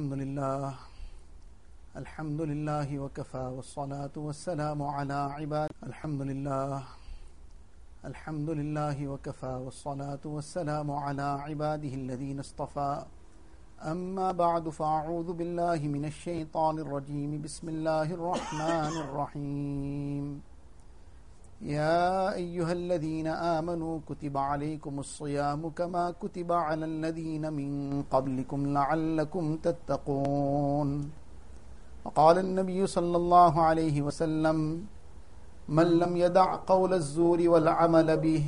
الحمد لله. الحمد لله وكفى والصلاة والسلام على عباد. الحمد لله. الحمد لله وكفى والصلاة والسلام على عباده الذين اصطفى. أما بعد فأعوذ بالله من الشيطان الرجيم. بسم الله الرحمن الرحيم. يا أيها الذين آمنوا كتب عليكم الصيام كما كتب على الذين من قبلكم لعلكم تتقون. وقال النبي صلى الله عليه وسلم، من لم يدع قول الزور والعمل به،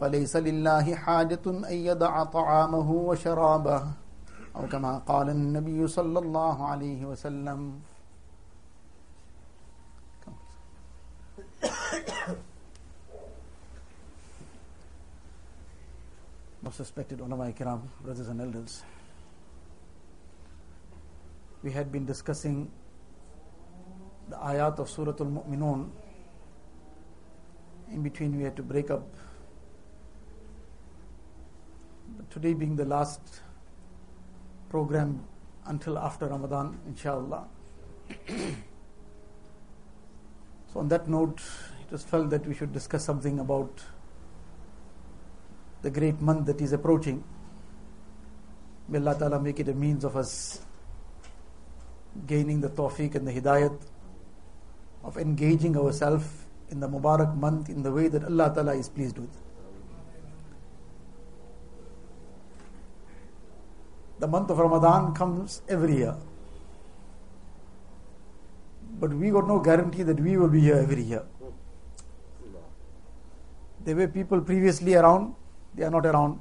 فليس لله حاجة أن يدع طعامه وشرابه. أو كما قال النبي صلى الله عليه وسلم most respected ulama kiram, brothers and elders. We had been discussing the ayat of Surah Al Mu'minun. In between, we had to break up. But today, being the last program until after Ramadan, inshallah. so, on that note, it was felt that we should discuss something about the great month that is approaching. May Allah Ta'ala make it a means of us gaining the tawfiq and the hidayat of engaging ourselves in the Mubarak month in the way that Allah Ta'ala is pleased with. The month of Ramadan comes every year. But we got no guarantee that we will be here every year. There were people previously around, they are not around.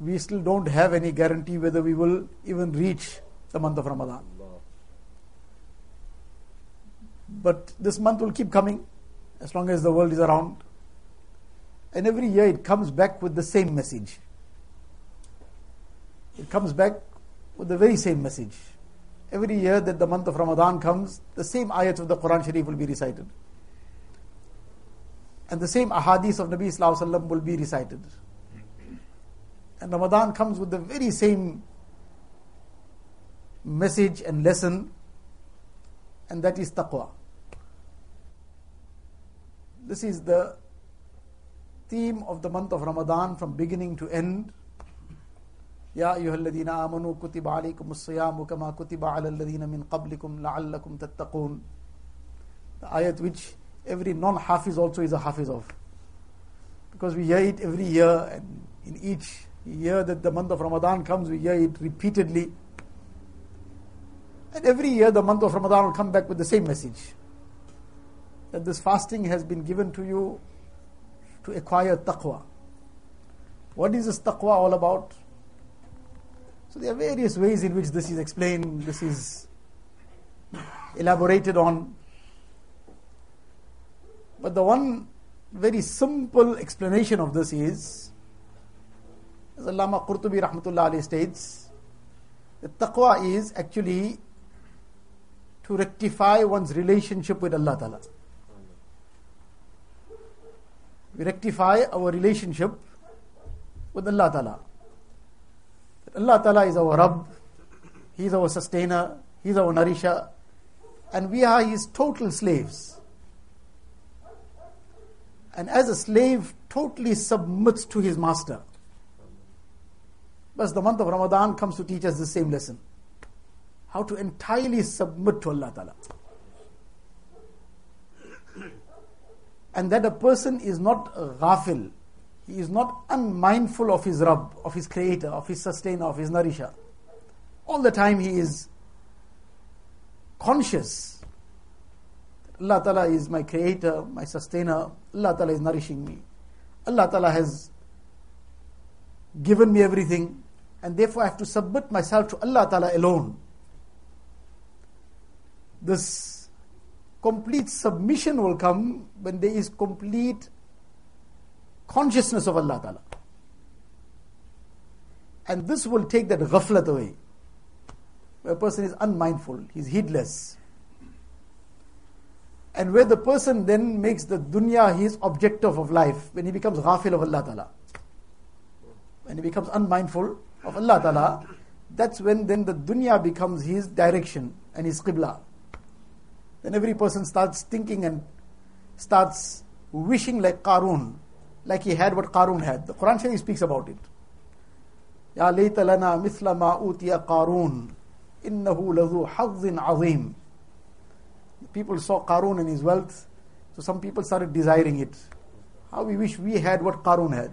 We still don't have any guarantee whether we will even reach the month of Ramadan. But this month will keep coming as long as the world is around. And every year it comes back with the same message. It comes back with the very same message. Every year that the month of Ramadan comes, the same ayat of the Quran Sharif will be recited And the same ahadith of Nabi Sallallahu will be recited. And Ramadan comes with the very same message and lesson, and that is taqwa. This is the theme of the month of Ramadan from beginning to end. يا أيها الذين آمنوا كتب عليكم الصيام كما كتب على الذين من قبلكم لعلكم تتقون The ayat which every non-hafiz also is a hafiz of. Because we hear it every year and in each year that the month of Ramadan comes, we hear it repeatedly. And every year the month of Ramadan will come back with the same message. That this fasting has been given to you to acquire taqwa. What is this taqwa all about? So there are various ways in which this is explained, this is elaborated on. But the one very simple explanation of this is, as Allama Qurtubi Rahmatullah states, that taqwa is actually to rectify one's relationship with Allah Ta'ala. We rectify our relationship with Allah Ta'ala. Allah Ta'ala is our Rabb, He is our sustainer, He is our nourisher, and we are His total slaves. And as a slave totally submits to his master. But the month of Ramadan comes to teach us the same lesson. How to entirely submit to Allah Ta'ala. And that a person is not ghafil, he is not unmindful of his Rabb, of his creator, of his sustainer, of his nourisher. All the time he is conscious Allah Ta'ala is my creator, my sustainer. Allah Ta'ala is nourishing me. Allah Ta'ala has given me everything, and therefore I have to submit myself to Allah Ta'ala alone. This complete submission will come when there is complete consciousness of Allah Ta'ala. And this will take that ghaflat away. A person is unmindful, he's heedless, and where the person then makes the dunya his objective of life, when he becomes ghafil of Allah Ta'ala, when he becomes unmindful of Allah Ta'ala, that's when then the dunya becomes his direction and his qibla. Then every person starts thinking and starts wishing like Qarun, like he had what Qarun had. The Quran Sharif speaks about it. Ya layta lana mithla ma utiya Qarun, innahu ladhu hazzin azim. People saw Qarun and his wealth, so some people started desiring it. How we wish we had what Qarun had.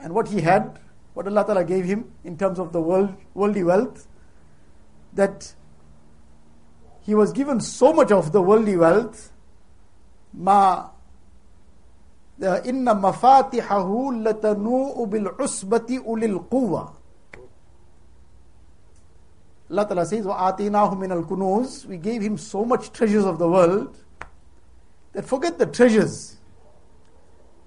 And what he had, what Allah Ta'ala gave him in terms of the world, worldly wealth, that he was given so much of the worldly wealth, ma mafatihahu latanu'u bil usbati ulil quwwa. Allah Ta'ala says, وَآتِينَاهُ مِنَ الْكُنُوزِ We gave him so much treasures of the world that forget the treasures.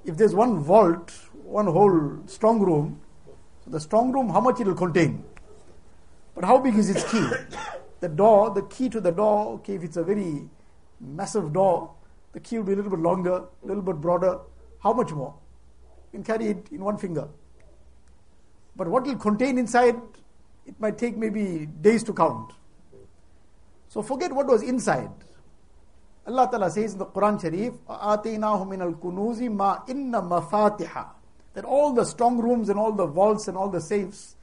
If there's one vault, one whole strong room, so the strong room, how much it will contain? But how big is its key? The door, the key to the door, okay, if it's a very massive door, the key will be a little bit longer, a little bit broader. How much more? You can carry it in one finger. But what it will contain inside, it might take maybe days to count. So forget what was inside. Allah Ta'ala says in the Quran Sharif, آتَيْنَاهُ مِنَ الْكُنُوزِ مَا إِنَّ مَفَاتِحَ That all the strong rooms and all the vaults and all the safes,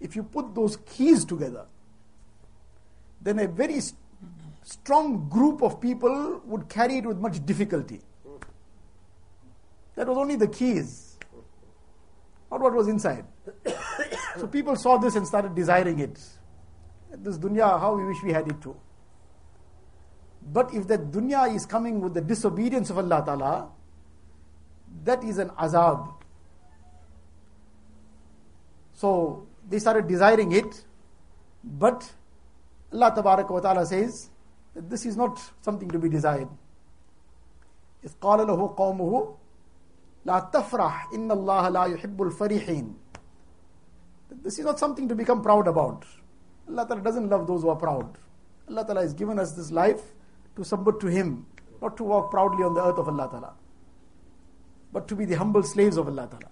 if you put those keys together, then a very strong group of people would carry it with much difficulty. That was only the keys, not what was inside. so people saw this and started desiring it. This dunya, how we wish we had it too. But if that dunya is coming with the disobedience of Allah Ta'ala, that is an azab. So they started desiring it, but Allah Ta'ala says that this is not something to be desired. إذ قال له قومه لا تفرح إن الله لا يحب الفرحين this is not something to become proud about. Allah Ta'ala doesn't love those who are proud. Allah Ta'ala has given us this life to submit to Him, not to walk proudly on the earth of Allah Ta'ala, but to be the humble slaves of Allah Ta'ala.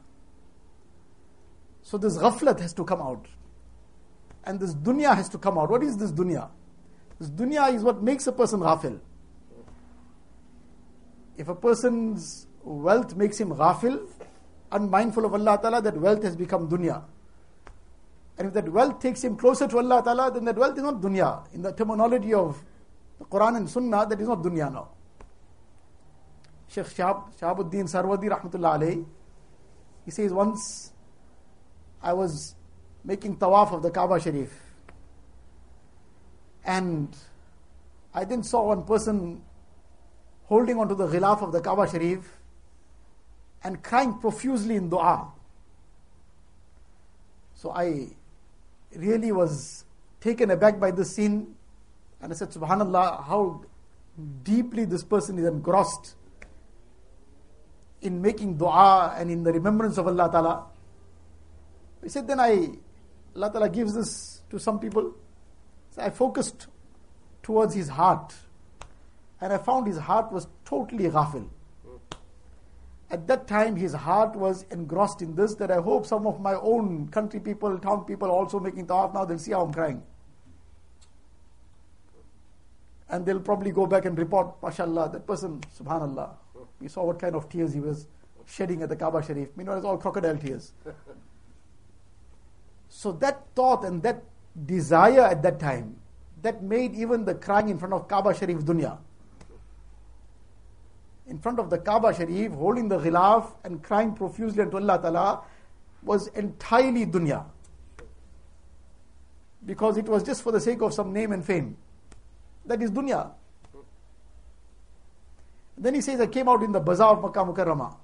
So this ghaflat has to come out. And this dunya has to come out. What is this dunya? This dunya is what makes a person ghafil. If a person's wealth makes him ghafil, unmindful of Allah Ta'ala, that wealth has become dunya. And if that wealth takes him closer to Allah Ta'ala, then that wealth is not dunya. In the terminology of the Quran and Sunnah, that is not dunya now. Sheikh Shahab, Shahabuddin Suhrawardi Rahmatullah alayhi, he says once I was making tawaf of the Kaaba Sharif and I then saw one person holding onto the ghilaf of the Kaaba Sharif and crying profusely in dua. So I really was taken aback by this scene and I said, Subhanallah, how deeply this person is engrossed in making dua and in the remembrance of Allah Ta'ala. He said, then I, Allah Ta'ala gives this to some people. So I focused towards his heart and I found his heart was totally ghafil. At that time, his heart was engrossed in this that I hope some of my own country people, town people also making tawaf now, they'll see how I'm crying and they'll probably go back and report, mashallah, that person, subhanallah. We saw what kind of tears he was shedding at the Kaaba Sharif. Meanwhile, it's all crocodile tears. so that thought and that desire at that time, that made even the crying in front of Kaaba Sharif dunya. In front of the Kaaba Sharif, holding the ghilaf and crying profusely unto Allah Ta'ala was entirely dunya. Because it was just for the sake of some name and fame. That is dunya. Then he says, I came out in the bazaar of Makkah Mukarramah.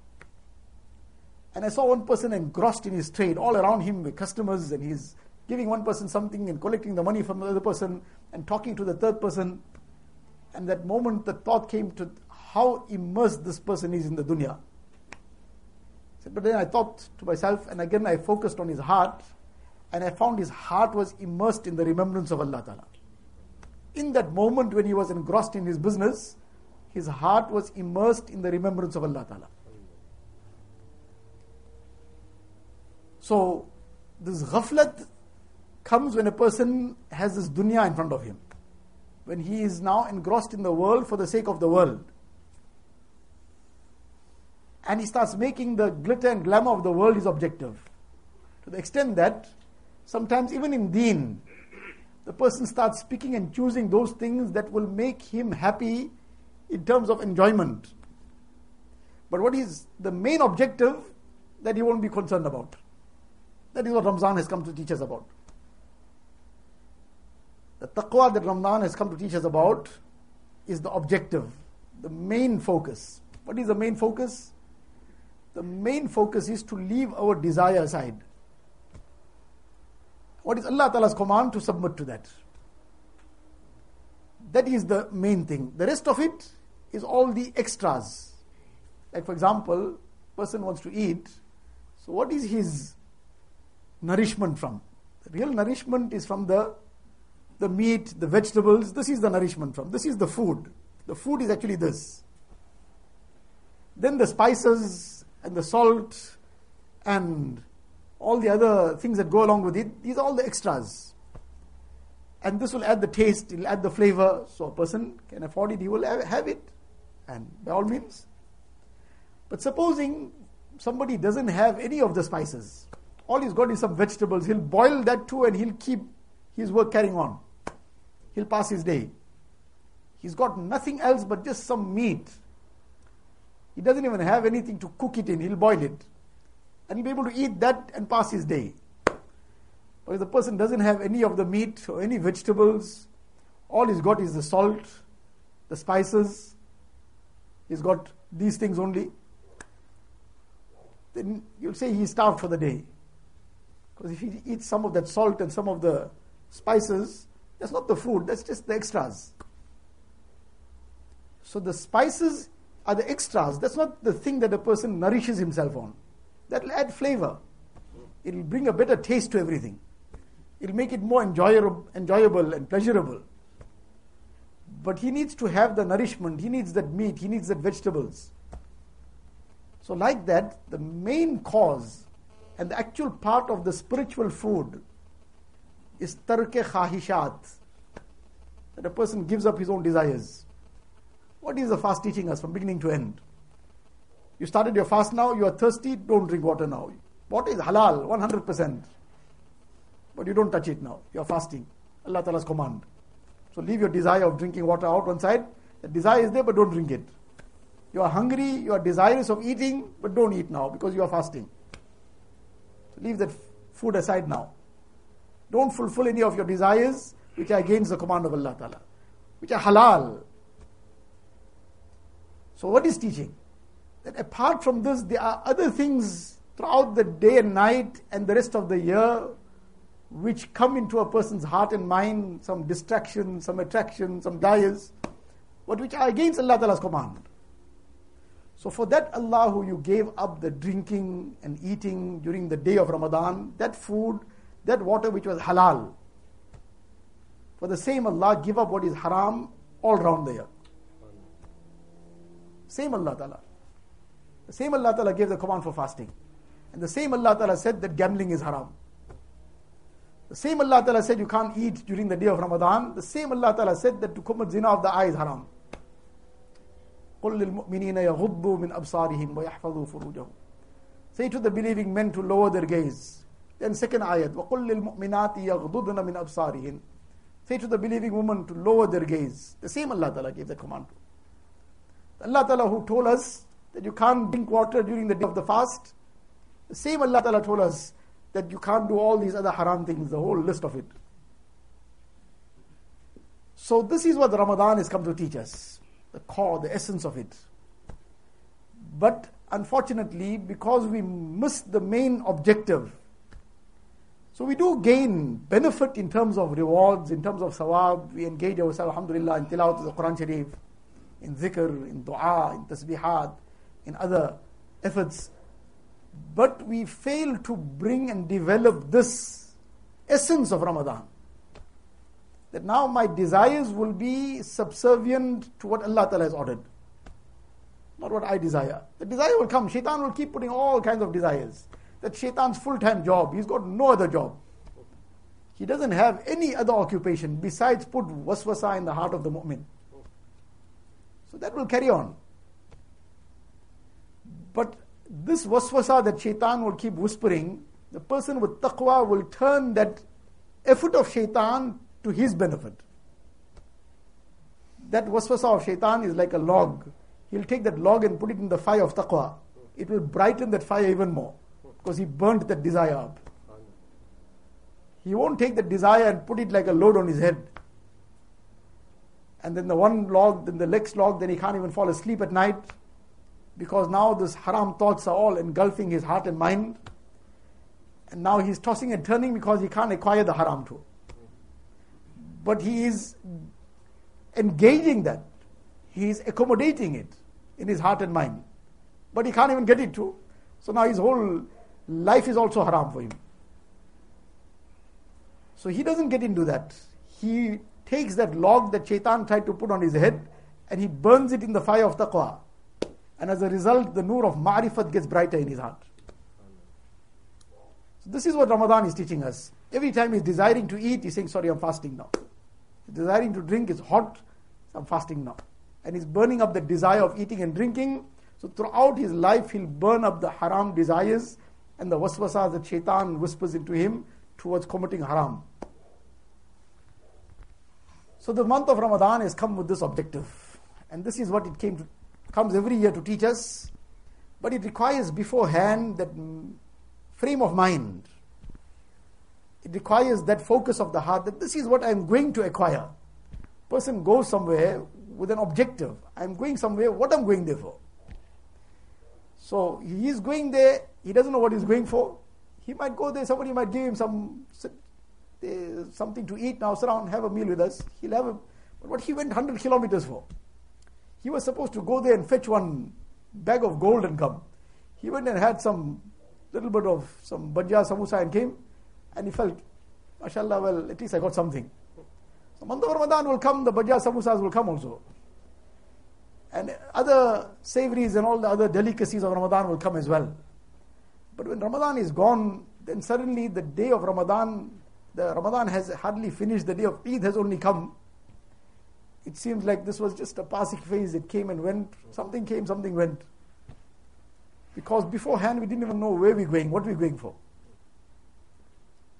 And I saw one person engrossed in his trade, all around him with customers, and he's giving one person something and collecting the money from the other person and talking to the third person. And that moment, the thought came to how immersed this person is in the dunya. But then I thought to myself, and again I focused on his heart, and I found his heart was immersed in the remembrance of Allah Ta'ala in that moment when he was engrossed in his business, his heart was immersed in the remembrance of Allah Ta'ala. So, this ghaflat comes when a person has this dunya in front of him. When he is now engrossed in the world for the sake of the world. And he starts making the glitter and glamour of the world his objective. To the extent that sometimes even in deen, the person starts picking and choosing those things that will make him happy in terms of enjoyment. But what is the main objective that he won't be concerned about? That is what Ramzan has come to teach us about. The taqwa that Ramadan has come to teach us about is the objective, the main focus. What is the main focus? The main focus is to leave our desire aside. What is Allah Ta'ala's command? To submit to that. That is the main thing. The rest of it is all the extras. Like for example, person wants to eat. So what is his nourishment from? The real nourishment is from the the meat, the vegetables. This is the nourishment from. This is the food. The food is actually this. Then the spices and the salt and all the other things that go along with it, these are all the extras. And this will add the taste, it will add the flavor. So a person can afford it, he will have it. And by all means. But supposing somebody doesn't have any of the spices, all he's got is some vegetables, he'll boil that too and he'll keep his work carrying on. He'll pass his day. He's got nothing else but just some meat. He doesn't even have anything to cook it in, he'll boil it and he'll be able to eat that and pass his day. But if the person doesn't have any of the meat or any vegetables, all he's got is the salt, the spices, he's got these things only, then you'll say he's starved for the day. Because if he eats some of that salt and some of the spices, that's not the food, that's just the extras. So the spices are the extras. That's not the thing that a person nourishes himself on. That will add flavor. It will bring a better taste to everything. It will make it more enjoyable, enjoyable and pleasurable. But he needs to have the nourishment, he needs that meat, he needs that vegetables. So, like that, the main cause and the actual part of the spiritual food is tarke khahishat. That a person gives up his own desires. What is the fast teaching us from beginning to end? You started your fast now, you are thirsty, don't drink water now. Water is halal, 100%. But you don't touch it now. You are fasting. Allah Ta'ala's command. So leave your desire of drinking water out one side. The desire is there, but don't drink it. You are hungry, you are desirous of eating, but don't eat now because you are fasting. So leave that food aside now. Don't fulfill any of your desires which are against the command of Allah Ta'ala, which are halal. So what is teaching? that apart from this, there are other things throughout the day and night and the rest of the year which come into a person's heart and mind, some distraction, some attraction, some desires, but which are against Allah Ta'ala's command. So for that Allah who you gave up the drinking and eating during the day of Ramadan, that food, that water which was halal, for the same Allah give up what is haram all round the year. Same Allah Ta'ala. The same Allah Ta'ala gave the command for fasting. And the same Allah Ta'ala said that gambling is haram. The same Allah Ta'ala said you can't eat during the day of Ramadan. The same Allah Ta'ala said that to commit zina of the eye is haram. قُلْ لِلْمُؤْمِنِينَ يَغُضُّوا مِنْ أَبْصَارِهِمْ وَيَحْفَظُوا فُرُوجَهُمْ Say to the believing men to lower their gaze. Then second ayat, وَقُلْ لِلْمُؤْمِنَاتِ يَغْضُضْنَ مِنْ أَبْصَارِهِنْ Say to the believing woman to lower their gaze. The same Allah Ta'ala gave the command. Allah Ta'ala who told us that you can't drink water during the day of the fast. The same Allah Ta'ala told us that you can't do all these other haram things, the whole list of it. So this is what Ramadan has come to teach us, the core, the essence of it. But unfortunately, because we miss the main objective, so we do gain benefit in terms of rewards, in terms of sawab. We engage ourselves, alhamdulillah, in tilawat of the Quran Sharif, in zikr, in dua, in tasbihat, in other efforts, but we fail to bring and develop this essence of Ramadan. That now my desires will be subservient to what Allah Ta'ala has ordered, not what I desire. The desire will come, shaitan will keep putting all kinds of desires. That shaitan's full time job, he's got no other job. he doesn't have any other occupation besides put waswasa in the heart of the mu'min. So that will carry on. But this waswasa that shaitan will keep whispering, the person with taqwa will turn that effort of shaitan to his benefit. That waswasa of shaitan is like a log. He'll take that log and put it in the fire of taqwa. It will brighten that fire even more because he burnt that desire up. He won't take the desire and put it like a load on his head. And then the one log, then the next log, then he can't even fall asleep at night because now these haram thoughts are all engulfing his heart and mind. And now he's tossing and turning because he can't acquire the haram too. But he is engaging that. He is accommodating it in his heart and mind. But he can't even get it to. So now his whole life is also haram for him. So he doesn't get into that. He takes that log that shaitan tried to put on his head and he burns it in the fire of taqwa. And as a result, the nur of ma'rifat gets brighter in his heart. So this is what Ramadan is teaching us. Every time he's desiring to eat, he's saying, Sorry, I'm fasting now. He's desiring to drink, it's hot, I'm fasting now. And he's burning up the desire of eating and drinking. So throughout his life, he'll burn up the haram desires and the waswasas that shaitan whispers into him towards committing haram. So the month of Ramadan has come with this objective. And this is what it came to, comes every year to teach us. But it requires beforehand that frame of mind. It requires that focus of the heart that this is what I'm going to acquire. Person goes somewhere with an objective. I'm going somewhere, what I'm going there for. So he is going there, he doesn't know what he's going for. He might go there, somebody might give him some Uh, something to eat now, sit down, have a meal with us. He'll have a, but what he went 100 kilometers for? He was supposed to go there and fetch one bag of gold and come. He went and had some little bit of some bhajia samosa and came, and he felt, mashallah, well, at least I got something. So month of Ramadan will come, the bhajia samosas will come also. And other savories and all the other delicacies of Ramadan will come as well. But when Ramadan is gone, then suddenly the day of Ramadan, the Ramadan has hardly finished, the day of Eid has only come. It seems like this was just a passing phase. It came and went. Something came, something went. Because beforehand we didn't even know where we're going, what we're going for.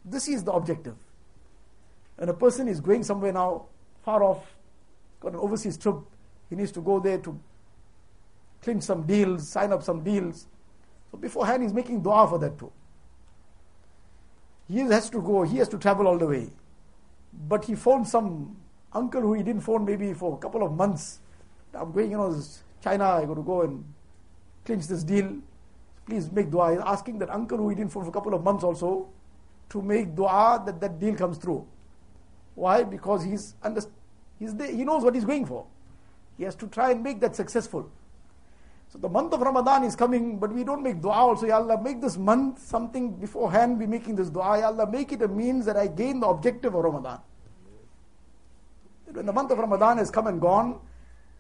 This is the objective. And a person is going somewhere now, far off, got an overseas trip, he needs to go there to clinch some deals, sign up some deals. So beforehand, he's making dua for that too. He has to go, he has to travel all the way. But he phoned some uncle who he didn't phone maybe for a couple of months. I'm going, you know, China, I got to go and clinch this deal. Please make dua. He's asking that uncle who he didn't phone for a couple of months also to make dua that that deal comes through. Why? Because he's, under, he's there, he knows what he's going for. He has to try and make that successful. So the month of Ramadan is coming, but we don't make dua also. Ya Allah, make this month something beforehand, be making this dua. Ya Allah, make it a means that I gain the objective of Ramadan. When the month of Ramadan has come and gone,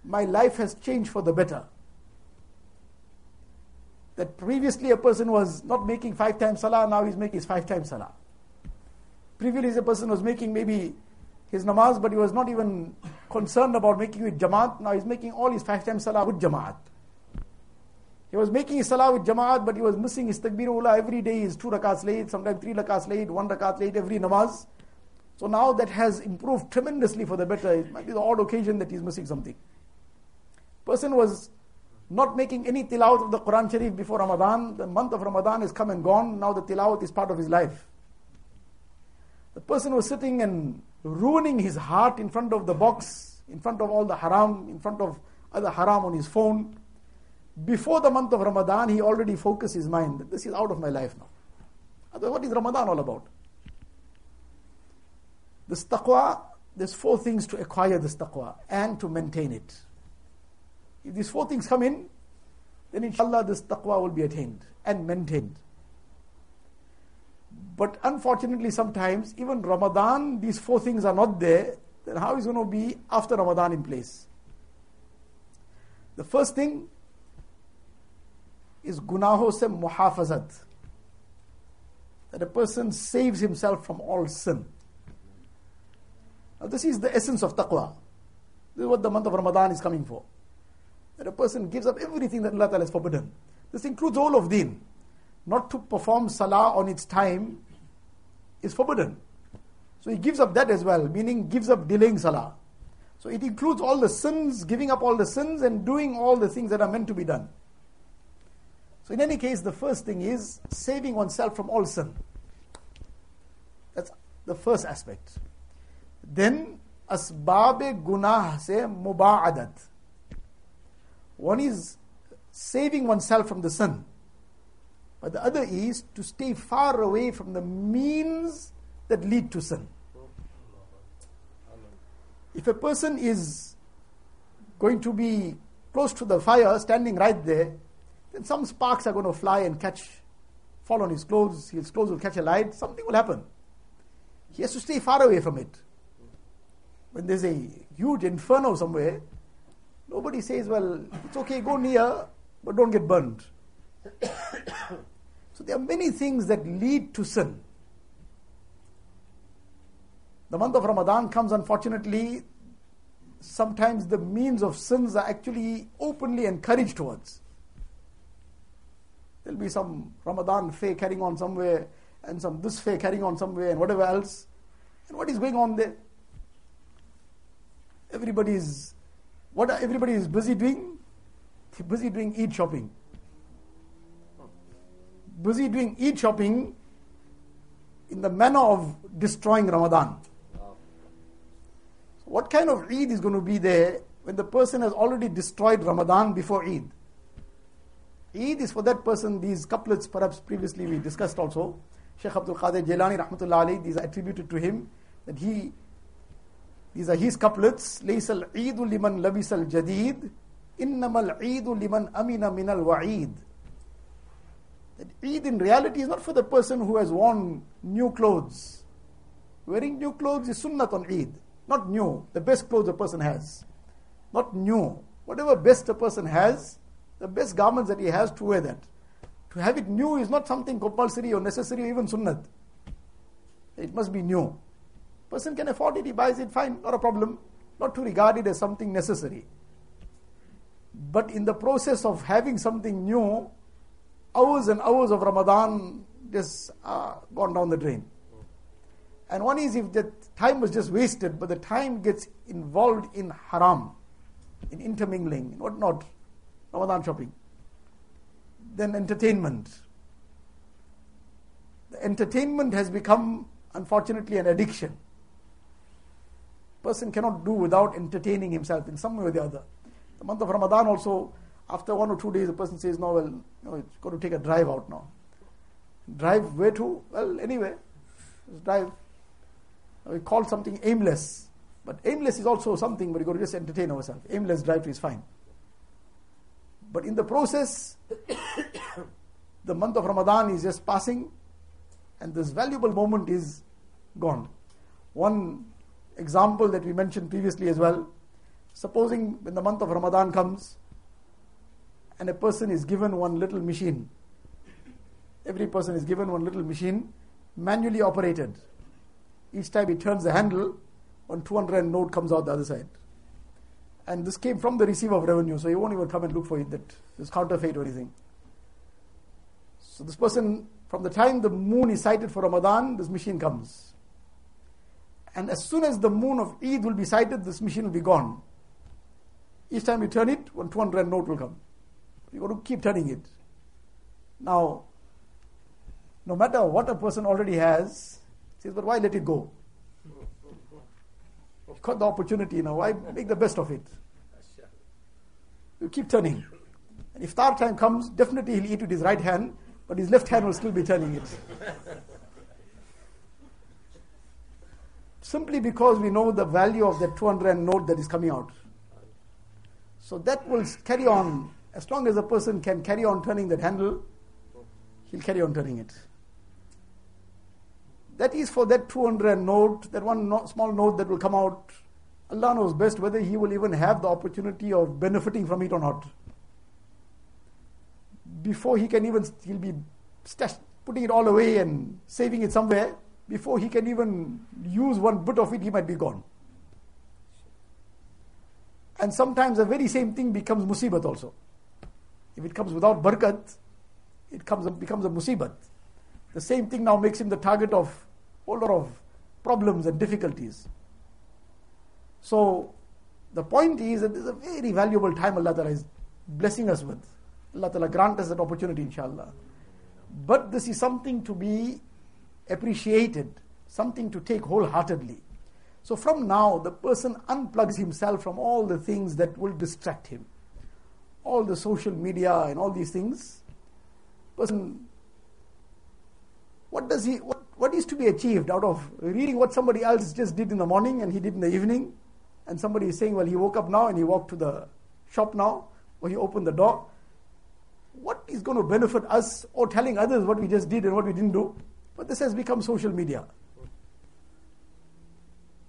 my life has changed for the better. That previously a person was not making five times salah, now he's making his five times salah. Previously a person was making maybe his namaz, but he was not even concerned about making it jamaat. Now he's making all his five times salah with jamaat. He was making his salah with jamaat, but he was missing his takbir ula every day. He's two rakats late, sometimes three rakats late, one rakat late every namaz. So now that has improved tremendously for the better. It might be the odd occasion that he's missing something. Person was not making any tilawat of the Quran Sharif before Ramadan. The month of Ramadan is come and gone. Now the tilawat is part of his life. The person was sitting and ruining his heart in front of the box, in front of all the haram, in front of other haram on his phone. Before the month of Ramadan, he already focused his mind that this is out of my life now. What is Ramadan all about? This taqwa, there's four things to acquire this taqwa and to maintain it. If these four things come in, then inshallah this taqwa will be attained and maintained. But unfortunately, sometimes, even Ramadan, these four things are not there, then how is going to be after Ramadan in place? The first thing is gunaho se muhafazat. That a person saves himself from all sin. Now, this is the essence of taqwa. This is what the month of Ramadan is coming for. That a person gives up everything that Allah has forbidden. This includes all of deen. Not to perform salah on its time is forbidden. So he gives up that as well, meaning gives up delaying salah. So it includes all the sins, giving up all the sins, and doing all the things that are meant to be done. So, in any case, the first thing is saving oneself from all sin. That's the first aspect. Then, asbab gunah se muba'adat. One is saving oneself from the sin. But the other is to stay far away from the means that lead to sin. If a person is going to be close to the fire, standing right there, then some sparks are going to fly and catch, fall on his clothes, his clothes will catch a light, something will happen. He has to stay far away from it. When there's a huge inferno somewhere, nobody says, well, it's okay, go near, but don't get burned. so there are many things that lead to sin. The month of Ramadan comes, unfortunately, sometimes the means of sins are actually openly encouraged towards. There'll be some Ramadan fair carrying on somewhere, and some this carrying on somewhere, and whatever else. And what is going on there? Everybody is, what everybody is busy doing? They're busy doing Eid shopping. Busy doing Eid shopping in the manner of destroying Ramadan. What kind of Eid is going to be there when the person has already destroyed Ramadan before Eid? Eid is for that person, these couplets perhaps previously we discussed also. Sheikh Abdul Qadir Jilani rahmatullah alayhi, these are attributed to him, that he, these are his couplets, لَيْسَ الْعِيدُ لِمَنْ لَبِسَ الْجَدِيدُ إِنَّمَا الْعِيدُ لِمَنْ أَمِنَ مِنَ الْوَعِيدِ That Eid in reality is not for the person who has worn new clothes. Wearing new clothes is sunnat on Eid. Not new, the best clothes a person has. Not new. Whatever best a person has, the best garments that he has to wear that. To have it new is not something compulsory or necessary or even sunnat. It must be new. Person can afford it, he buys it, fine, not a problem. Not to regard it as something necessary. But in the process of having something new, hours and hours of Ramadan just uh, gone down the drain. And one is if that time was just wasted, but the time gets involved in haram, in intermingling, in whatnot, Ramadan shopping. Then entertainment. The entertainment has become, unfortunately, an addiction. Person cannot do without entertaining himself in some way or the other. The month of Ramadan also, after one or two days, the person says, no, well, no, it's got to take a drive out now. Drive where to? Well, anywhere. Just drive we call something aimless. But aimless is also something, but you got to just entertain ourselves. Aimless drive is fine. But in the process, the month of Ramadan is just passing, and this valuable moment is gone. One example that we mentioned previously as well supposing when the month of Ramadan comes, and a person is given one little machine, every person is given one little machine, manually operated each time he turns the handle, one 200 note comes out the other side. And this came from the receiver of revenue, so he won't even come and look for it that it's counterfeit or anything. So this person, from the time the moon is sighted for Ramadan, this machine comes. And as soon as the moon of Eid will be sighted, this machine will be gone. Each time you turn it, one 200 note will come. You got to keep turning it. Now, no matter what a person already has, says, but why let it go? Got the opportunity now. Why make the best of it? You keep turning. And iftar time comes, definitely he'll eat with his right hand, but his left hand will still be turning it. Simply because we know the value of that 200 note that is coming out. So that will carry on. As long as a person can carry on turning that handle, he'll carry on turning it. That is for that 200 note, that one no, small note that will come out. Allah knows best whether he will even have the opportunity of benefiting from it or not. Before he can even, he'll be putting it all away and saving it somewhere. Before he can even use one bit of it, he might be gone. And sometimes the very same thing becomes musibat also. If it comes without barakat, it comes, becomes a musibat. The same thing now makes him the target of a lot of problems and difficulties. So, the point is that this is a very valuable time Allah Ta'ala is blessing us with. Allah Ta'ala grant us that opportunity, inshallah. But this is something to be appreciated, something to take wholeheartedly. So from now, the person unplugs himself from all the things that will distract him. All the social media and all these things. Person, what does he, what, what is to be achieved out of reading what somebody else just did in the morning and he did in the evening? And somebody is saying, well, he woke up now and he walked to the shop now, or he opened the door. What is going to benefit us or telling others what we just did and what we didn't do? But this has become social media.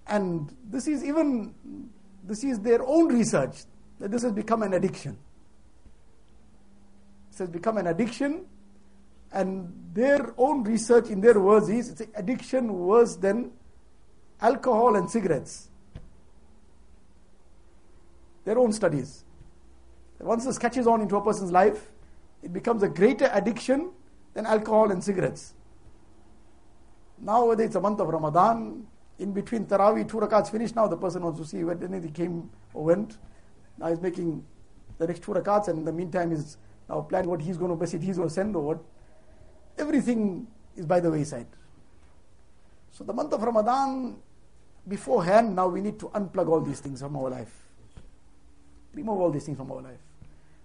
And this is even, this is their own research, that this has become an addiction. This has become an addiction, and their own research, in their words, is addiction worse than alcohol and cigarettes. Their own studies. Once this catches on into a person's life, it becomes a greater addiction than alcohol and cigarettes. Nowadays, it's a month of Ramadan, in between Taraweeh, two rakats finished. Now the person wants to see whether anything came or went. Now he's making the next two rakats, and in the meantime, he's now planning what he's going to message, he's going to send or what. Everything is by the wayside. So the month of Ramadan, beforehand, now we need to unplug all these things from our life. Remove all these things from our life.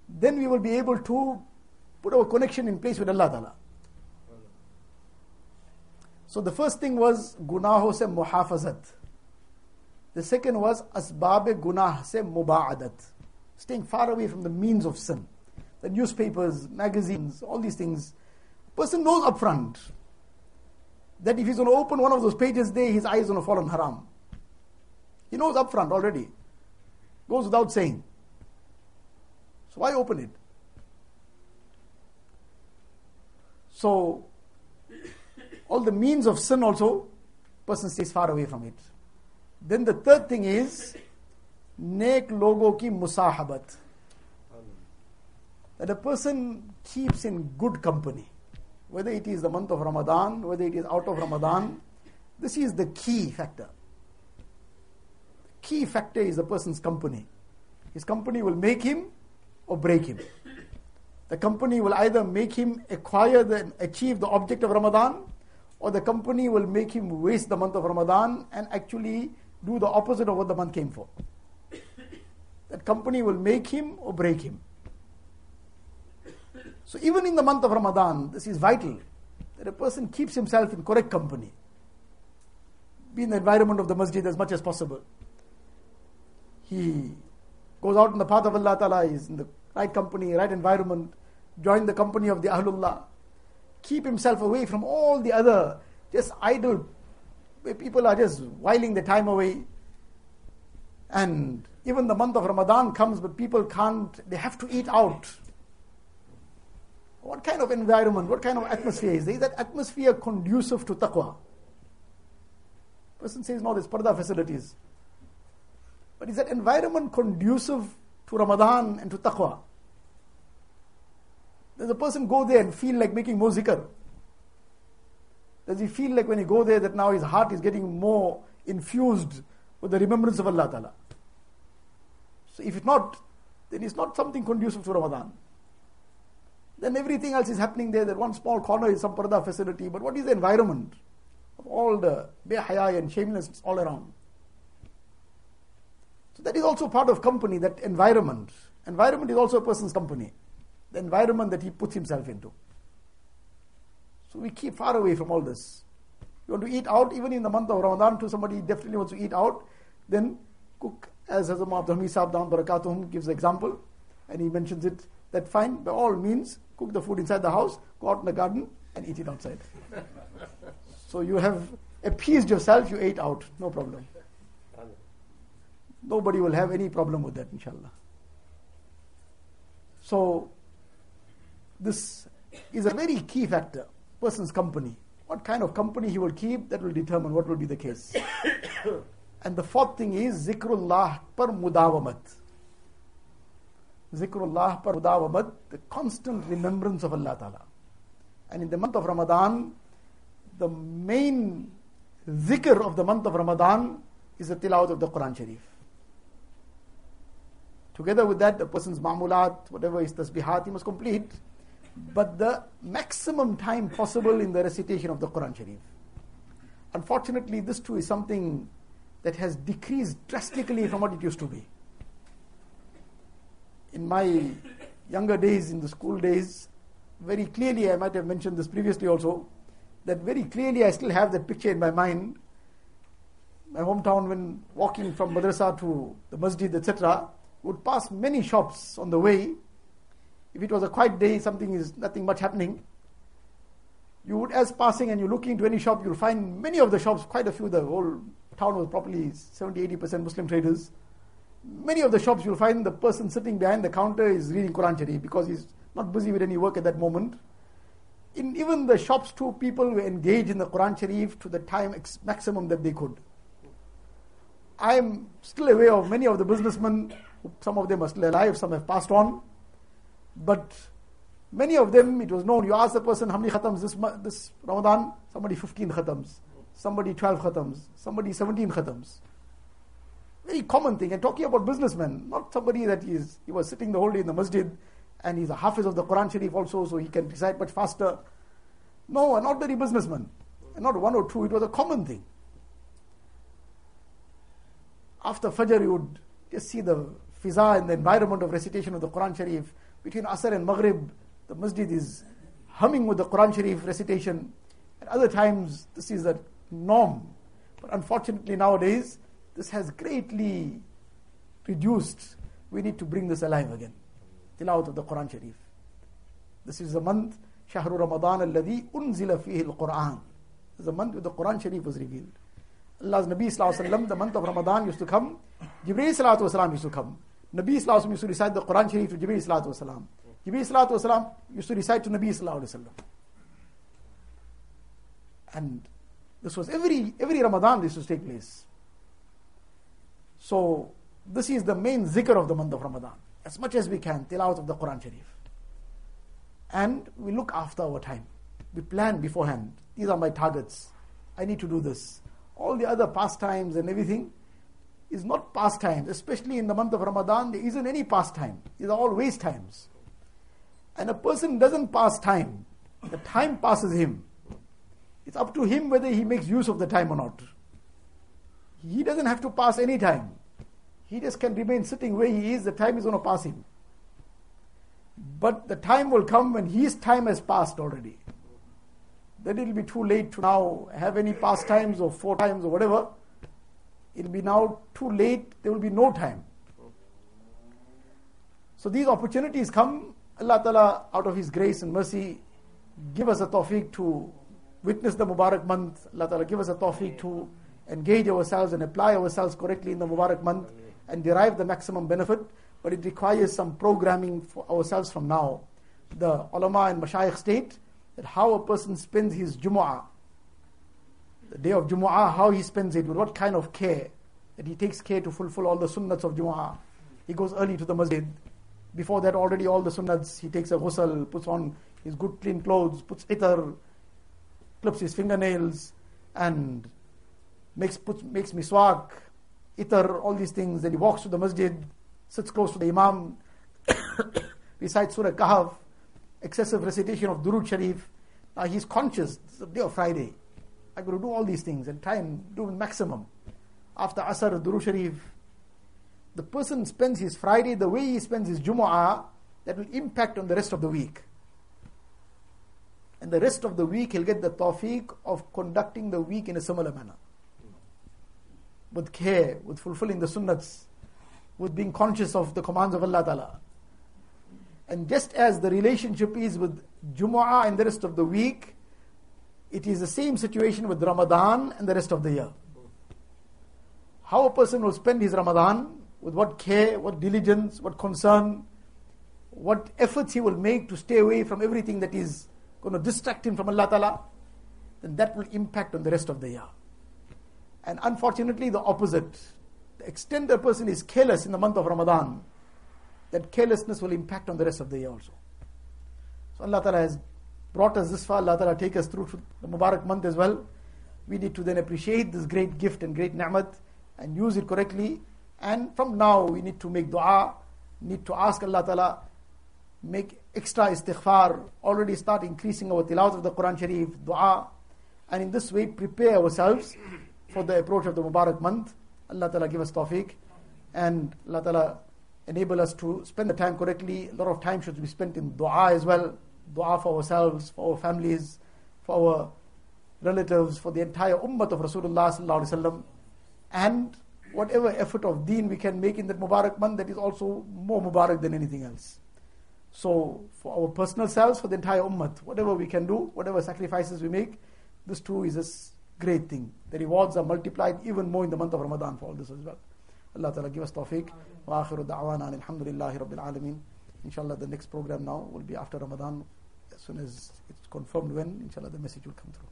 Then we will be able to put our connection in place with Allah Ta'ala. So the first thing was gunaho se muhafazat. The second was asbab gunah se mubaadat. Staying far away from the means of sin. The newspapers, magazines, all these things. Person knows upfront that if he's going to open one of those pages there, his eyes are going to fall on haram. He knows upfront already. Goes without saying. So why open it? So all the means of sin also, person stays far away from it. Then the third thing is, nek logo ki musahabat. That a person keeps in good company. Whether it is the month of Ramadan, whether it is out of Ramadan, this is the key factor. Key factor is a person's company. His company will make him or break him. The company will either make him acquire the achieve the object of Ramadan or the company will make him waste the month of Ramadan and actually do the opposite of what the month came for. That company will make him or break him. So even in the month of Ramadan, this is vital that a person keeps himself in correct company. Be in the environment of the masjid as much as possible. He goes out in the path of Allah Ta'ala, is in the right company, right environment, join the company of the Ahlullah keep himself away from all the other just idle where people are just whiling the time away. And even the month of Ramadan comes, but people can't, they have to eat out. What kind of environment, what kind of atmosphere is there? Is that atmosphere conducive to taqwa? Person says, no, there's parda facilities. But is that environment conducive to Ramadan and to taqwa? Does a person go there and feel like making more zikr? Does he feel like when he go there that now his heart is getting more infused with the remembrance of Allah Ta'ala? So if it's not, then it's not something conducive to Ramadan. Then everything else is happening there. That one small corner is some parda facility. But what is the environment of all the behaya and shamelessness all around? So that is also part of company, that environment. Environment is also a person's company the environment that he puts himself into. So we keep far away from all this. You want to eat out, even in the month of Ramadan, to somebody definitely wants to eat out, then cook, as Hazrat Abdul Hamid Dam Barakatuhum gives the example, and he mentions it, that fine, by all means, cook the food inside the house, go out in the garden, and eat it outside. so you have appeased yourself, you ate out, no problem. Nobody will have any problem with that, inshallah. So, this is a very key factor. Person's company. What kind of company he will keep, that will determine what will be the case. and the fourth thing is zikrullah par mudawamat. Zikrullah par mudawamad, the constant remembrance of Allah Ta'ala. And in the month of Ramadan, the main zikr of the month of Ramadan is the tilawat of the Quran Sharif. Together with that, the person's ma'mulat, whatever is tasbihat, he must complete. But the maximum time possible in the recitation of the Quran Sharif. Unfortunately, this too is something that has decreased drastically from what it used to be. In my younger days, in the school days, very clearly, I might have mentioned this previously also, that very clearly I still have that picture in my mind. My hometown, when walking from madrasa to the masjid, etc., would pass many shops on the way. If it was a quiet day, something is nothing much happening. You would, as passing and you look into any shop, you'll find many of the shops, quite a few, the whole town was probably 70 80% Muslim traders. Many of the shops you'll find the person sitting behind the counter is reading Quran Sharif because he's not busy with any work at that moment. In even the shops too, people were engaged in the Quran Sharif to the time ex- maximum that they could. I am still aware of many of the businessmen, some of them are still alive, some have passed on, but many of them, it was known, you ask the person how many khatams this, this Ramadan, somebody 15 khatams somebody 12 khatams, somebody 17 khatams. Very common thing. And talking about businessmen, not somebody that is, he was sitting the whole day in the masjid and he's a hafiz of the Quran Sharif also, so he can recite much faster. No, an ordinary businessman. And not one or two, it was a common thing. After Fajr, you would just see the fiza and the environment of recitation of the Quran Sharif. Between Asr and Maghrib, the masjid is humming with the Quran Sharif recitation. At other times, this is a norm. But unfortunately, nowadays, this has greatly reduced. We need to bring this alive again. Tilawat of the Quran Sharif. This is the month, Shahru Ramadan alladhi unzila fihi al-Quran. This is the month where the Quran Sharif was revealed. Allah's Nabi Sallallahu the month of Ramadan used to come. Jibreel Sallallahu Wasallam used to come. Nabi Sallallahu used to recite the Quran Sharif to Jibreel Sallallahu Wasallam. Jibreel Sallallahu Wasallam used to recite to Nabi Sallallahu Wasallam. And this was every, every Ramadan this used to take place. So, this is the main zikr of the month of Ramadan. As much as we can, tilawat of the Quran Sharif. And we look after our time. We plan beforehand. These are my targets. I need to do this. All the other pastimes and everything is not pastimes, especially in the month of Ramadan, there isn't any pastime. These are all waste times. And a person doesn't pass time, the time passes him. It's up to him whether he makes use of the time or not. He doesn't have to pass any time. He just can remain sitting where he is, the time is going to pass him. But the time will come when his time has passed already. Then it will be too late to now have any pastimes or four times or whatever. It will be now too late, there will be no time. So these opportunities come, Allah Ta'ala, out of His grace and mercy, give us a tawfiq to witness the Mubarak month. Allah Ta'ala give us a tawfiq to engage ourselves and apply ourselves correctly in the Mubarak month and derive the maximum benefit. But it requires some programming for ourselves from now. The ulama and mashayikh state that how a person spends his Jumu'ah, the day of Jumu'ah, how he spends it, with what kind of care, that he takes care to fulfill all the sunnats of Jumu'ah. He goes early to the masjid. Before that, already all the sunnats, he takes a ghusl, puts on his good clean clothes, puts itar, clips his fingernails and makes, puts, makes miswak, itar, all these things. Then he walks to the masjid, sits close to the imam, recites Surah Kahf, excessive recitation of Durud Sharif. Now he's conscious, it's the day of Friday. I'm going to do all these things and try and do maximum. After Asr, Durud Sharif, the person spends his Friday the way he spends his Jumu'ah, that will impact on the rest of the week. And the rest of the week, he'll get the tawfiq of conducting the week in a similar manner. With care, with fulfilling the sunnats, with being conscious of the commands of Allah Ta'ala. And just as the relationship is with Jumu'ah and the rest of the week, it is the same situation with Ramadan and the rest of the year. How a person will spend his Ramadan, with what care, what diligence, what concern, what efforts he will make to stay away from everything that is going to distract him from Allah Ta'ala, then that will impact on the rest of the year. And unfortunately, the opposite. The extent person is careless in the month of Ramadan, that carelessness will impact on the rest of the year also. So Allah Ta'ala has brought us this far. Allah Ta'ala take us through the Mubarak month as well. We need to then appreciate this great gift and great ni'mat and use it correctly. And from now, we need to make dua, need to ask Allah Ta'ala, make extra istighfar, already start increasing our tilawat of the Quran Sharif, dua, and in this way prepare ourselves for the approach of the Mubarak month. Allah Ta'ala give us tawfiq and Allah Ta'ala enable us to spend the time correctly. A lot of time should be spent in dua as well. Dua for ourselves, for our families, for our relatives, for the entire ummah of Rasulullah and whatever effort of deen we can make in that Mubarak month that is also more Mubarak than anything else. So for our personal selves, for the entire ummah, whatever we can do, whatever sacrifices we make, this too is a great thing. The rewards are multiplied even more in the month of Ramadan for all this as well. Allah Ta'ala give us tawfiq. Wa akhiru da'wana alhamdulillahi rabbil alameen. Inshallah the next program now will be after Ramadan. As soon as it's confirmed when, inshallah the message will come through.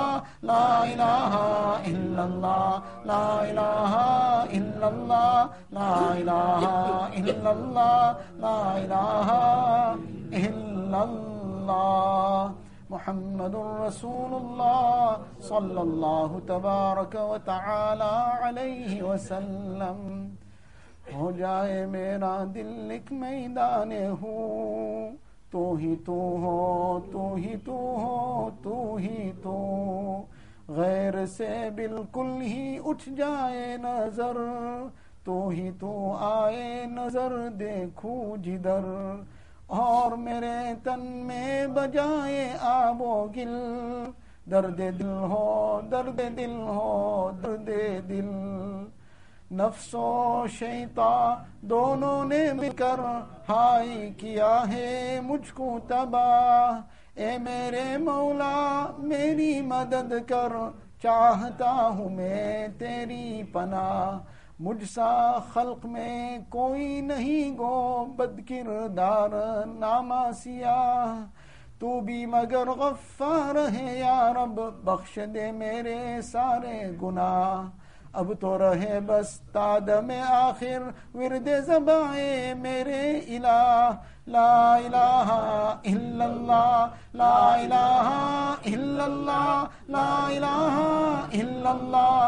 الله لا إله إلا الله لا إله إلا الله لا إله إلا الله لا إله إلا الله محمد رسول الله صلى الله تبارك وتعالى عليه وسلم हो जाए मेरा दिल एक मैदान हूँ تو ہی تو ہو، تو ہی تو ہو، تو ہی تو۔ غیر سے بالکل ہی اٹھ جائے نظر، تو ہی تو آئے نظر، دیکھو جدر۔ اور میرے تن میں بجائے آب و گل۔ درد دل ہو، درد دل ہو، درد دل۔ نفس و شیطان، دونوں نے مل کر ہائی کیا ہے مجھ کو تباہ۔ اے میرے مولا، میری مدد کر، چاہتا ہوں میں تیری پناہ۔ مجھ سا خلق میں کوئی نہیں گو بد کردار ناما سیاہ۔ تو بھی مگر غفار ہے یا رب، بخش دے میرے سارے گناہ۔ اب تو رہے بس تاد میں آخر، ورد زبائے میرے الہ۔ لا الہ الا اللہ، لا الہ الا اللہ، لا الہ الا اللہ۔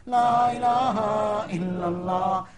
لا إله إلا الله.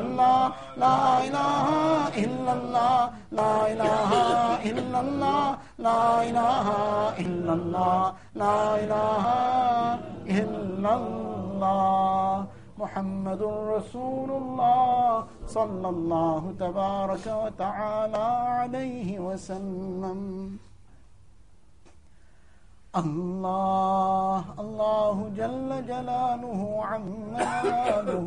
الله لا إله إلا الله لا إله إلا الله لا إله إلا الله لا إله إلا الله. محمد رسول الله صلى الله تبارك وتعالى عليه وسلم. الله الله جل جلاله عما له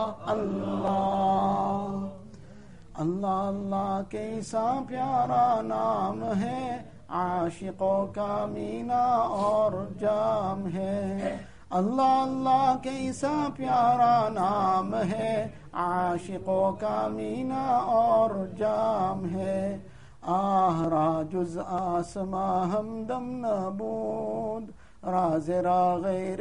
اللہ اللہ اللہ کیسا پیارا نام ہے، عاشقوں کا مینا اور جام ہے۔ اللہ اللہ کیسا پیارا نام ہے، عاشقوں کا مینا اور جام ہے۔ آہ راجز آسما ہمدم نبود، راز را غیر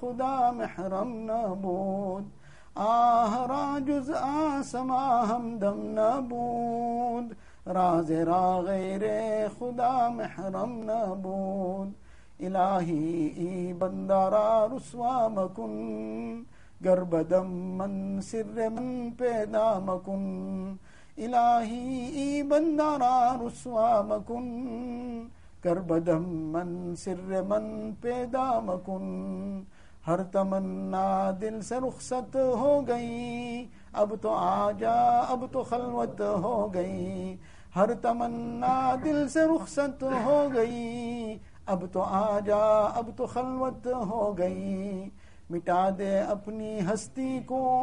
خدا، محرم نبود۔ آه را جز آسما همدم نبود. راز را غیر خدا محرم نبود. الهی ای بنده رسوا مکن. گر من سر من پیدا مکن. الهی ای بنده رسوا مکن. گر من سر من پیدا مکن. ہر تمنا دل سے رخصت ہو گئی۔ اب تو آجا، اب تو خلوت ہو گئی۔ ہر تمنا دل سے رخصت ہو گئی۔ اب تو آجا، اب تو خلوت ہو گئی۔ مٹا دے اپنی ہستی کو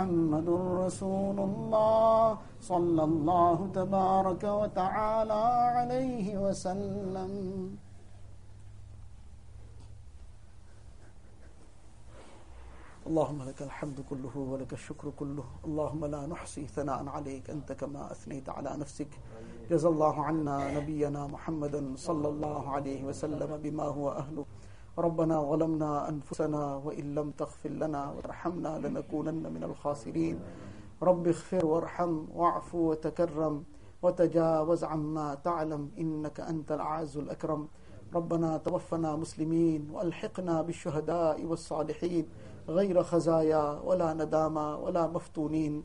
محمد رسول الله صلى الله تبارك وتعالى عليه وسلم. اللهم لك الحمد كله ولك الشكر كله. اللهم لا نحصي ثناء عليك. أنت كما أثنيت على نفسك. جزا الله عنا نبينا محمدا صلى الله عليه وسلم بما هو أهله. ربنا ظلمنا أنفسنا وإن لم تغفر لنا وترحمنا لنكونن من الخاسرين. رب اغفر وارحم واعف وتكرم وتجاوز عما تعلم إنك أنت الأعز الأكرم. ربنا توفنا مسلمين وألحقنا بالشهداء والصالحين. غير خزايا ولا ندامى ولا مفتونين.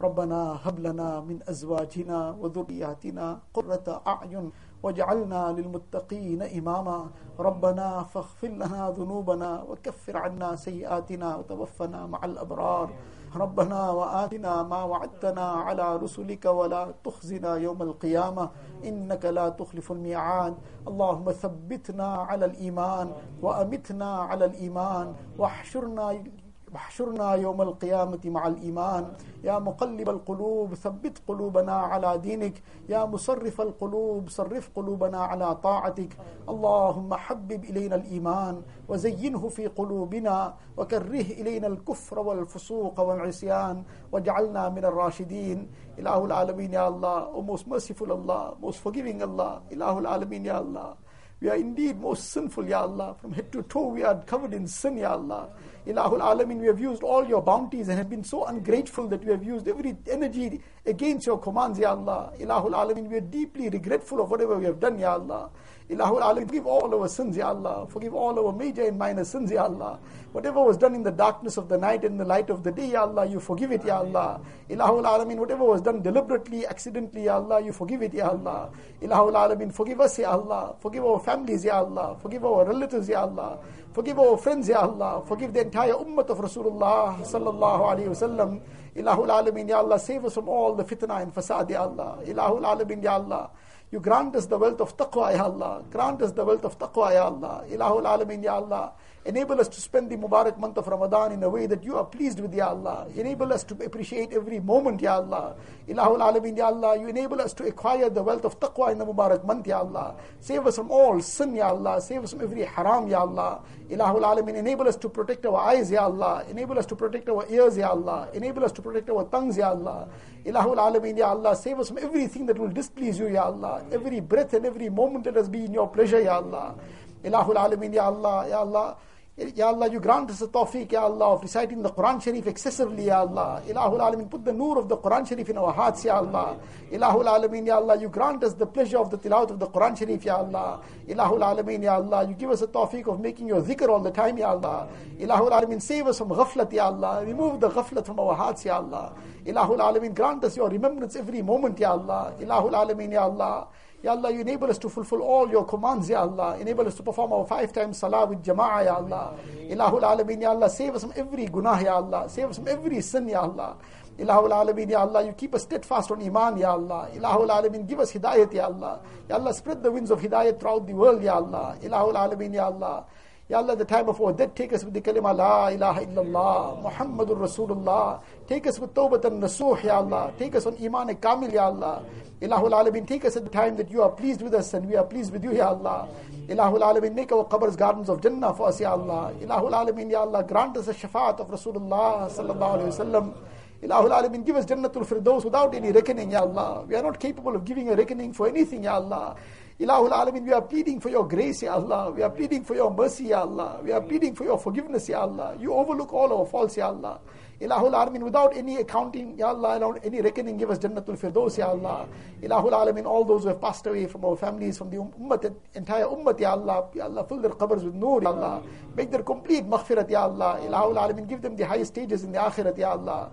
ربنا هب لنا من أزواجنا وذرياتنا قرة أعين واجعلنا للمتقين إماما. ربنا فاغفر لنا ذنوبنا وكفر عنا سيئاتنا وتوفنا مع الأبرار. ربنا وآتنا ما وعدتنا على رسلك ولا تخزنا يوم القيامة. إنك لا تخلف الميعاد. اللهم ثبتنا على الإيمان وأمتنا على الإيمان. واحشرنا واحشرنا يوم القيامة مع الإيمان. يا مقلب القلوب ثبت قلوبنا على دينك. يا مصرف القلوب صرف قلوبنا على طاعتك. اللهم حبب إلينا الإيمان وزينه في قلوبنا وكره إلينا الكفر والفسوق والعصيان واجعلنا من الراشدين. إله العالمين يا الله O most merciful Allah most forgiving Allah إله العالمين يا الله. We are indeed most sinful, Ya Allah. From head to toe, we are covered in sin, Ya Allah. Ilahul Alamin, we have used all your bounties and have been so ungrateful that we have used every energy against your commands, Ya Allah. Ilahul Alamin, we are deeply regretful of whatever we have done, Ya Allah. Ilahul Alamin, forgive all our sins, Ya Allah. Forgive all our major and minor sins, Ya Allah. Whatever was done in the darkness of the night and the light of the day, Ya Allah, you forgive it, Ya Allah. Ilahul Alamin, whatever was done deliberately, accidentally, Ya Allah, you forgive it, Ya Allah. Ilahul Alamin, forgive us, Ya Allah. Forgive our families, Ya Allah. Forgive our relatives, Ya Allah. Forgive our friends, Ya Allah. Forgive the entire ummah of Rasulullah sallallahu alayhi wasallam. Ilahul Alamin, Ya Allah, save us from all the fitna and fasad, Ya Allah. Ilahul Alamin, Ya Allah. You grant us the wealth of taqwa, Ya Allah. Grant us the wealth of taqwa, Ya Allah. Ilahul Alamin, Ya Allah. Enable us to spend the Mubarak month of Ramadan in a way that you are pleased with, Ya Allah. Enable us to appreciate every moment, Ya Allah. Ilahul Alamin, Ya Allah. You enable us to acquire the wealth of taqwa in the Mubarak month, Ya Allah. Save us from all sin, Ya Allah. Save us from every haram, Ya Allah. Ilahul Alamin, enable us to protect our eyes, Ya Allah. Enable us to protect our ears, Ya Allah. Enable us to protect our tongues, Ya Allah. Ilahul Alamin, Ya Allah. Save us from everything that will displease you, Ya Allah. Every breath and every moment let us be in your pleasure, Ya Allah. Ilahul Alamin, Ya Allah. Ya Allah. Ya Allah, you grant us the tawfiq, Ya Allah, of reciting the Quran Sharif excessively, Ya Allah. Ilahul Alamin, put the nur of the Quran Sharif in our hearts, Ya Allah. Ilahul Alamin, Ya Allah, you grant us the pleasure of the tilawat of the Quran Sharif, Ya Allah. Ilahul Alamin, Ya Allah, you give us the tawfiq of making your dhikr all the time, Ya Allah. Ilahul Alamin, save us from ghaflat, Ya Allah. Remove the ghaflat from our hearts, Ya Allah. Ilahul Alamin, grant us your remembrance every moment, Ya Allah. Ilahul Alamin, Ya Allah. Ya Allah, you enable us to fulfill all your commands, Ya Allah. Enable us to perform our five times salah with jama'ah, Ya Allah. Ilahul Alameen, Ya Allah. Save us from every gunah, Ya Allah. Save us from every sin, Ya Allah. Ilahul Alameen, Ya Allah. You keep us steadfast on Iman, Ya Allah. Ilahul Alameen, give us hidayat, Ya Allah. Ya Allah, spread the winds of hidayat throughout the world, Ya Allah. Ilahul Alameen, Ya Allah. Ya Allah, the time of our death, take us with the kalima La ilaha illallah, Muhammadur Rasulullah. Take us with Tawbatan Nasuh, Ya Allah. Take us on Iman Kamil, Ya Allah. Ilahul Alamin, take us at the time that you are pleased with us and we are pleased with you, Ya Allah. Ilahul Alamin, make our qabrs gardens of Jannah for us, Ya Allah. Ilahul Alamin, Ya Allah, grant us the shafaat of Rasulullah sallallahu alayhi wa sallam. Ilahul Alamin, give us Jannatul Firdaus without any reckoning, Ya Allah. We are not capable of giving a reckoning for anything, Ya Allah. Ilahul Alamin, we are pleading for your grace, Ya Allah. We are pleading for your mercy, Ya Allah. We are pleading for your forgiveness, Ya Allah. You overlook all our faults, Ya Allah. Ilahul Alamin, without any accounting, Ya Allah, without any reckoning, give us Jannatul Firdaus, Ya Allah. Ilahul Alamin, all those who have passed away from our families, from the um, ummah, the entire ummah, Ya Allah. Ya Allah, fill their qabrs with nur, Ya Allah. Make their complete maghfirat, Ya Allah. Ilahul Alamin, give them the highest stages in the akhirat, Ya Allah.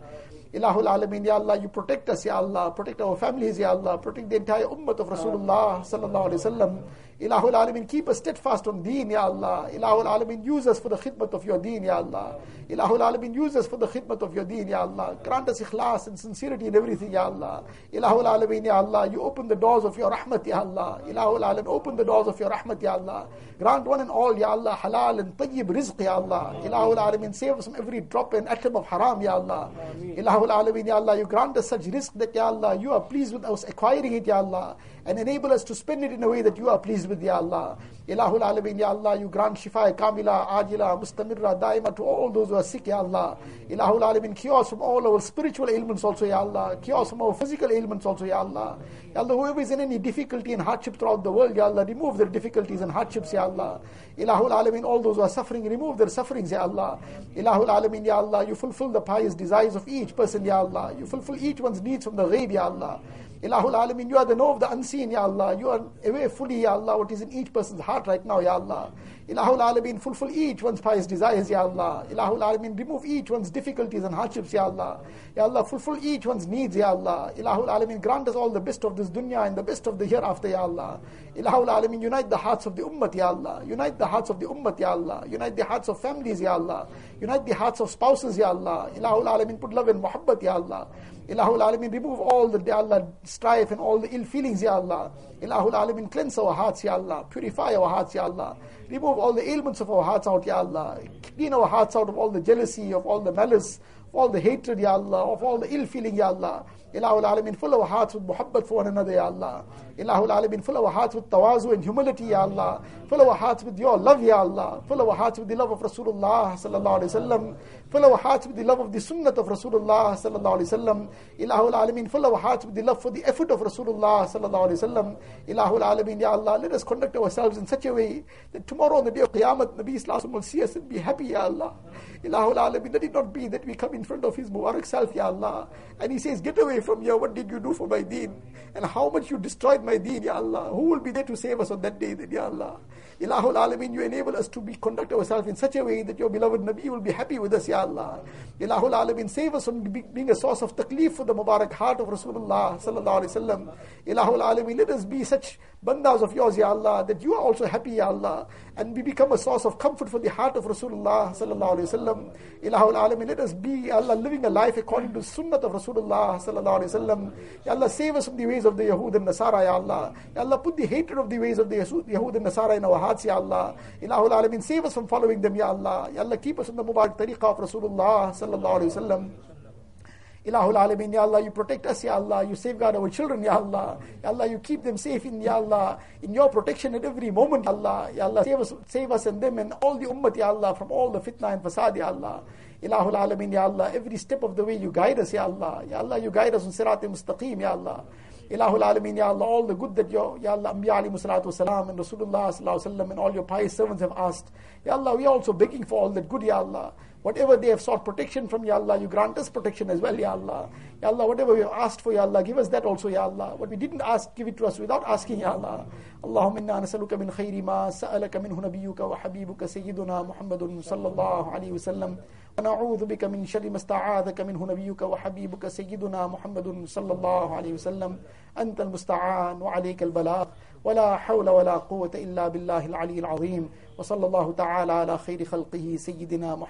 Ilahul Alameen, Ya Allah, you protect us, Ya Allah, protect our families, Ya Allah, protect the entire ummah of Rasulullah sallallahu alayhi wasallam. Ilahul Alameen, keep us steadfast on deen, Ya Allah. Ilahul Alameen, use us for the khidmat of your deen, Ya Allah. Ilahul Alameen, use us for the khidmat of your deen, Ya Allah. Grant us ikhlas and sincerity in everything, Ya Allah. Ilahul Alameen, Ya Allah, you open the doors of your rahmat, Ya Allah. Ilahul Alameen, open the doors of your rahmat, Ya Allah. Grant one and all, Ya Allah, halal and tayyib rizq, Ya Allah. Ilahul Alameen, save us from every drop and atom of haram, Ya Allah. Ilahul Alameen, Ya Allah, you grant us such rizq that, Ya Allah, you are pleased with us acquiring it, Ya Allah. And enable us to spend it in a way that you are pleased with, Ya Allah. Ilahul Alameen, Ya Allah, you grant shifa, kamila, ajila, mustamirra, daima to all those who are sick, Ya Allah. Ilahul Alameen, cure from all our spiritual ailments also, Ya Allah. Cure from our physical ailments also, Ya Allah. Ya Allah, whoever is in any difficulty and hardship throughout the world, Ya Allah, remove their difficulties and hardships, Ya Allah. Ilahul Alameen, all those who are suffering, remove their sufferings, Ya Allah. Ilahul Alameen, Ya Allah, you fulfill the pious desires of each person, Ya Allah. You fulfill each one's needs from the ghaib, Ya Allah. Ilahul Alameen, you are the know of the unseen, Ya Allah. You are aware fully, Ya Allah, what is in each person's heart right now, Ya Allah. Ilahul Alameen, fulfill each one's pious desires, Ya Allah. Ilahul Alameen, remove each one's difficulties and hardships, Ya Allah. Ya Allah, fulfill each one's needs, Ya Allah. Ilahul Alameen, grant us all the best of this dunya and the best of the hereafter, Ya Allah. Ilahul Alameen, unite the hearts of the ummah, Ya Allah. Unite the hearts of the ummah, Ya Allah. Unite the hearts of families, Ya Allah. Unite the hearts of spouses, Ya Allah. Ilahul Alameen, put love and muhabbat, Ya Allah. Ilahul Alameen, remove all the, Ya Allah, strife and all the ill feelings, Ya Allah. Ilahul Alameen, cleanse our hearts, Ya Allah. Purify our hearts, Ya Allah. Remove all the ailments of our hearts out, Ya Allah. Clean our hearts out of all the jealousy, of all the malice, of all the hatred, Ya Allah, of all the ill feeling, Ya Allah. Ya Allah. Ilahul Alameen, fill our hearts with tawazu and humility, Ya Allah. Fill our hearts with your love, Ya Allah. Fill our hearts with the love of Rasulullah sallallahu alayhi wasallam. Fill our hearts with the love of sallallahu alayhi wasallam. Ilahul Alameen, fill our hearts with the love for the effort of Rasulullah sallallahu alayhi wasallam. Ilahul Alameen, Ya Allah, let us conduct ourselves in such a way that tomorrow on the day of Qiyamah, Nabi Islam will see us and be happy, Ya Allah. Ilahul Alameen, let it not be that we come in front of His Mubarak self, Ya Allah. And He says, get away from here, what did you do for my deen? And how much you destroyed my deen, Ya Allah. Who will be there to save us on that day then, Ya Allah? Ilahul Alameen, you enable us to be conduct ourselves in such a way that your beloved Nabi will be happy with us, Ya Allah. Ilahul Alameen, save us from being a source of taklif for the Mubarak heart of Rasulullah sallallahu alayhi wasallam. Ilahul Alameen, let us be such bandas of yours, Ya Allah, that you are also happy, Ya Allah, and we become a source of comfort for the heart of Rasulullah sallallahu alayhi wasallam. Ilahul Alameen, let us be, Allah, living a life according to the sunnah of Rasulullah sallallahu alayhi wasallam. Ya Allah, save us from the ways of the Yahud and Nasara, Ya Allah. Ya Allah, put the hatred of the ways of the Yahud and Nasara in our hearts, Ya Allah. Ilahul Alameen, save us from following them, Ya Allah. Ya Allah, keep us in the Mubarak tariqah of Rasulullah sallallahu alayhi wasallam. Ilahul Alameen, Ya Allah, you protect us, Ya Allah, you safeguard our children, Ya Allah. Ya Allah, you keep them safe in, Ya Allah, in your protection at every moment, Ya Allah. Ya Allah, save us, save us and them and all the ummah, Ya Allah, from all the fitna and fasad, Ya Allah. Ilahul Alameen, Ya Allah, every step of the way you guide us, Ya Allah. Ya Allah, you guide us on Sirat mustaqim Ya Allah. Ilahul Alameen, Ya Allah, all the good that your, Ya Allah, Anbiya alayhi salatu wasalam and Rasulullah sallallahu alayhi wa and all your pious servants have asked. Ya Allah, we are also begging for all that good, Ya Allah. Whatever they have sought protection from, Ya Allah, you grant us protection as well, Ya Allah. Ya Allah, whatever we have asked for, Ya Allah, give us that also, Ya Allah. What we didn't ask, give it to us without asking, Ya Allah. اللهم إنا نسألك من خير ما سألك منه نبيك وحبيبك سيدنا محمد صلى الله عليه وسلم ونعوذ بك من شر ما استعاذك منه نبيك وحبيبك سيدنا محمد صلى الله عليه وسلم. أنت المستعان وعليك البلاغ. ولا حول ولا قوة إلا بالله العلي العظيم. وصلى الله تعالى على خير خلقه سيدنا محمد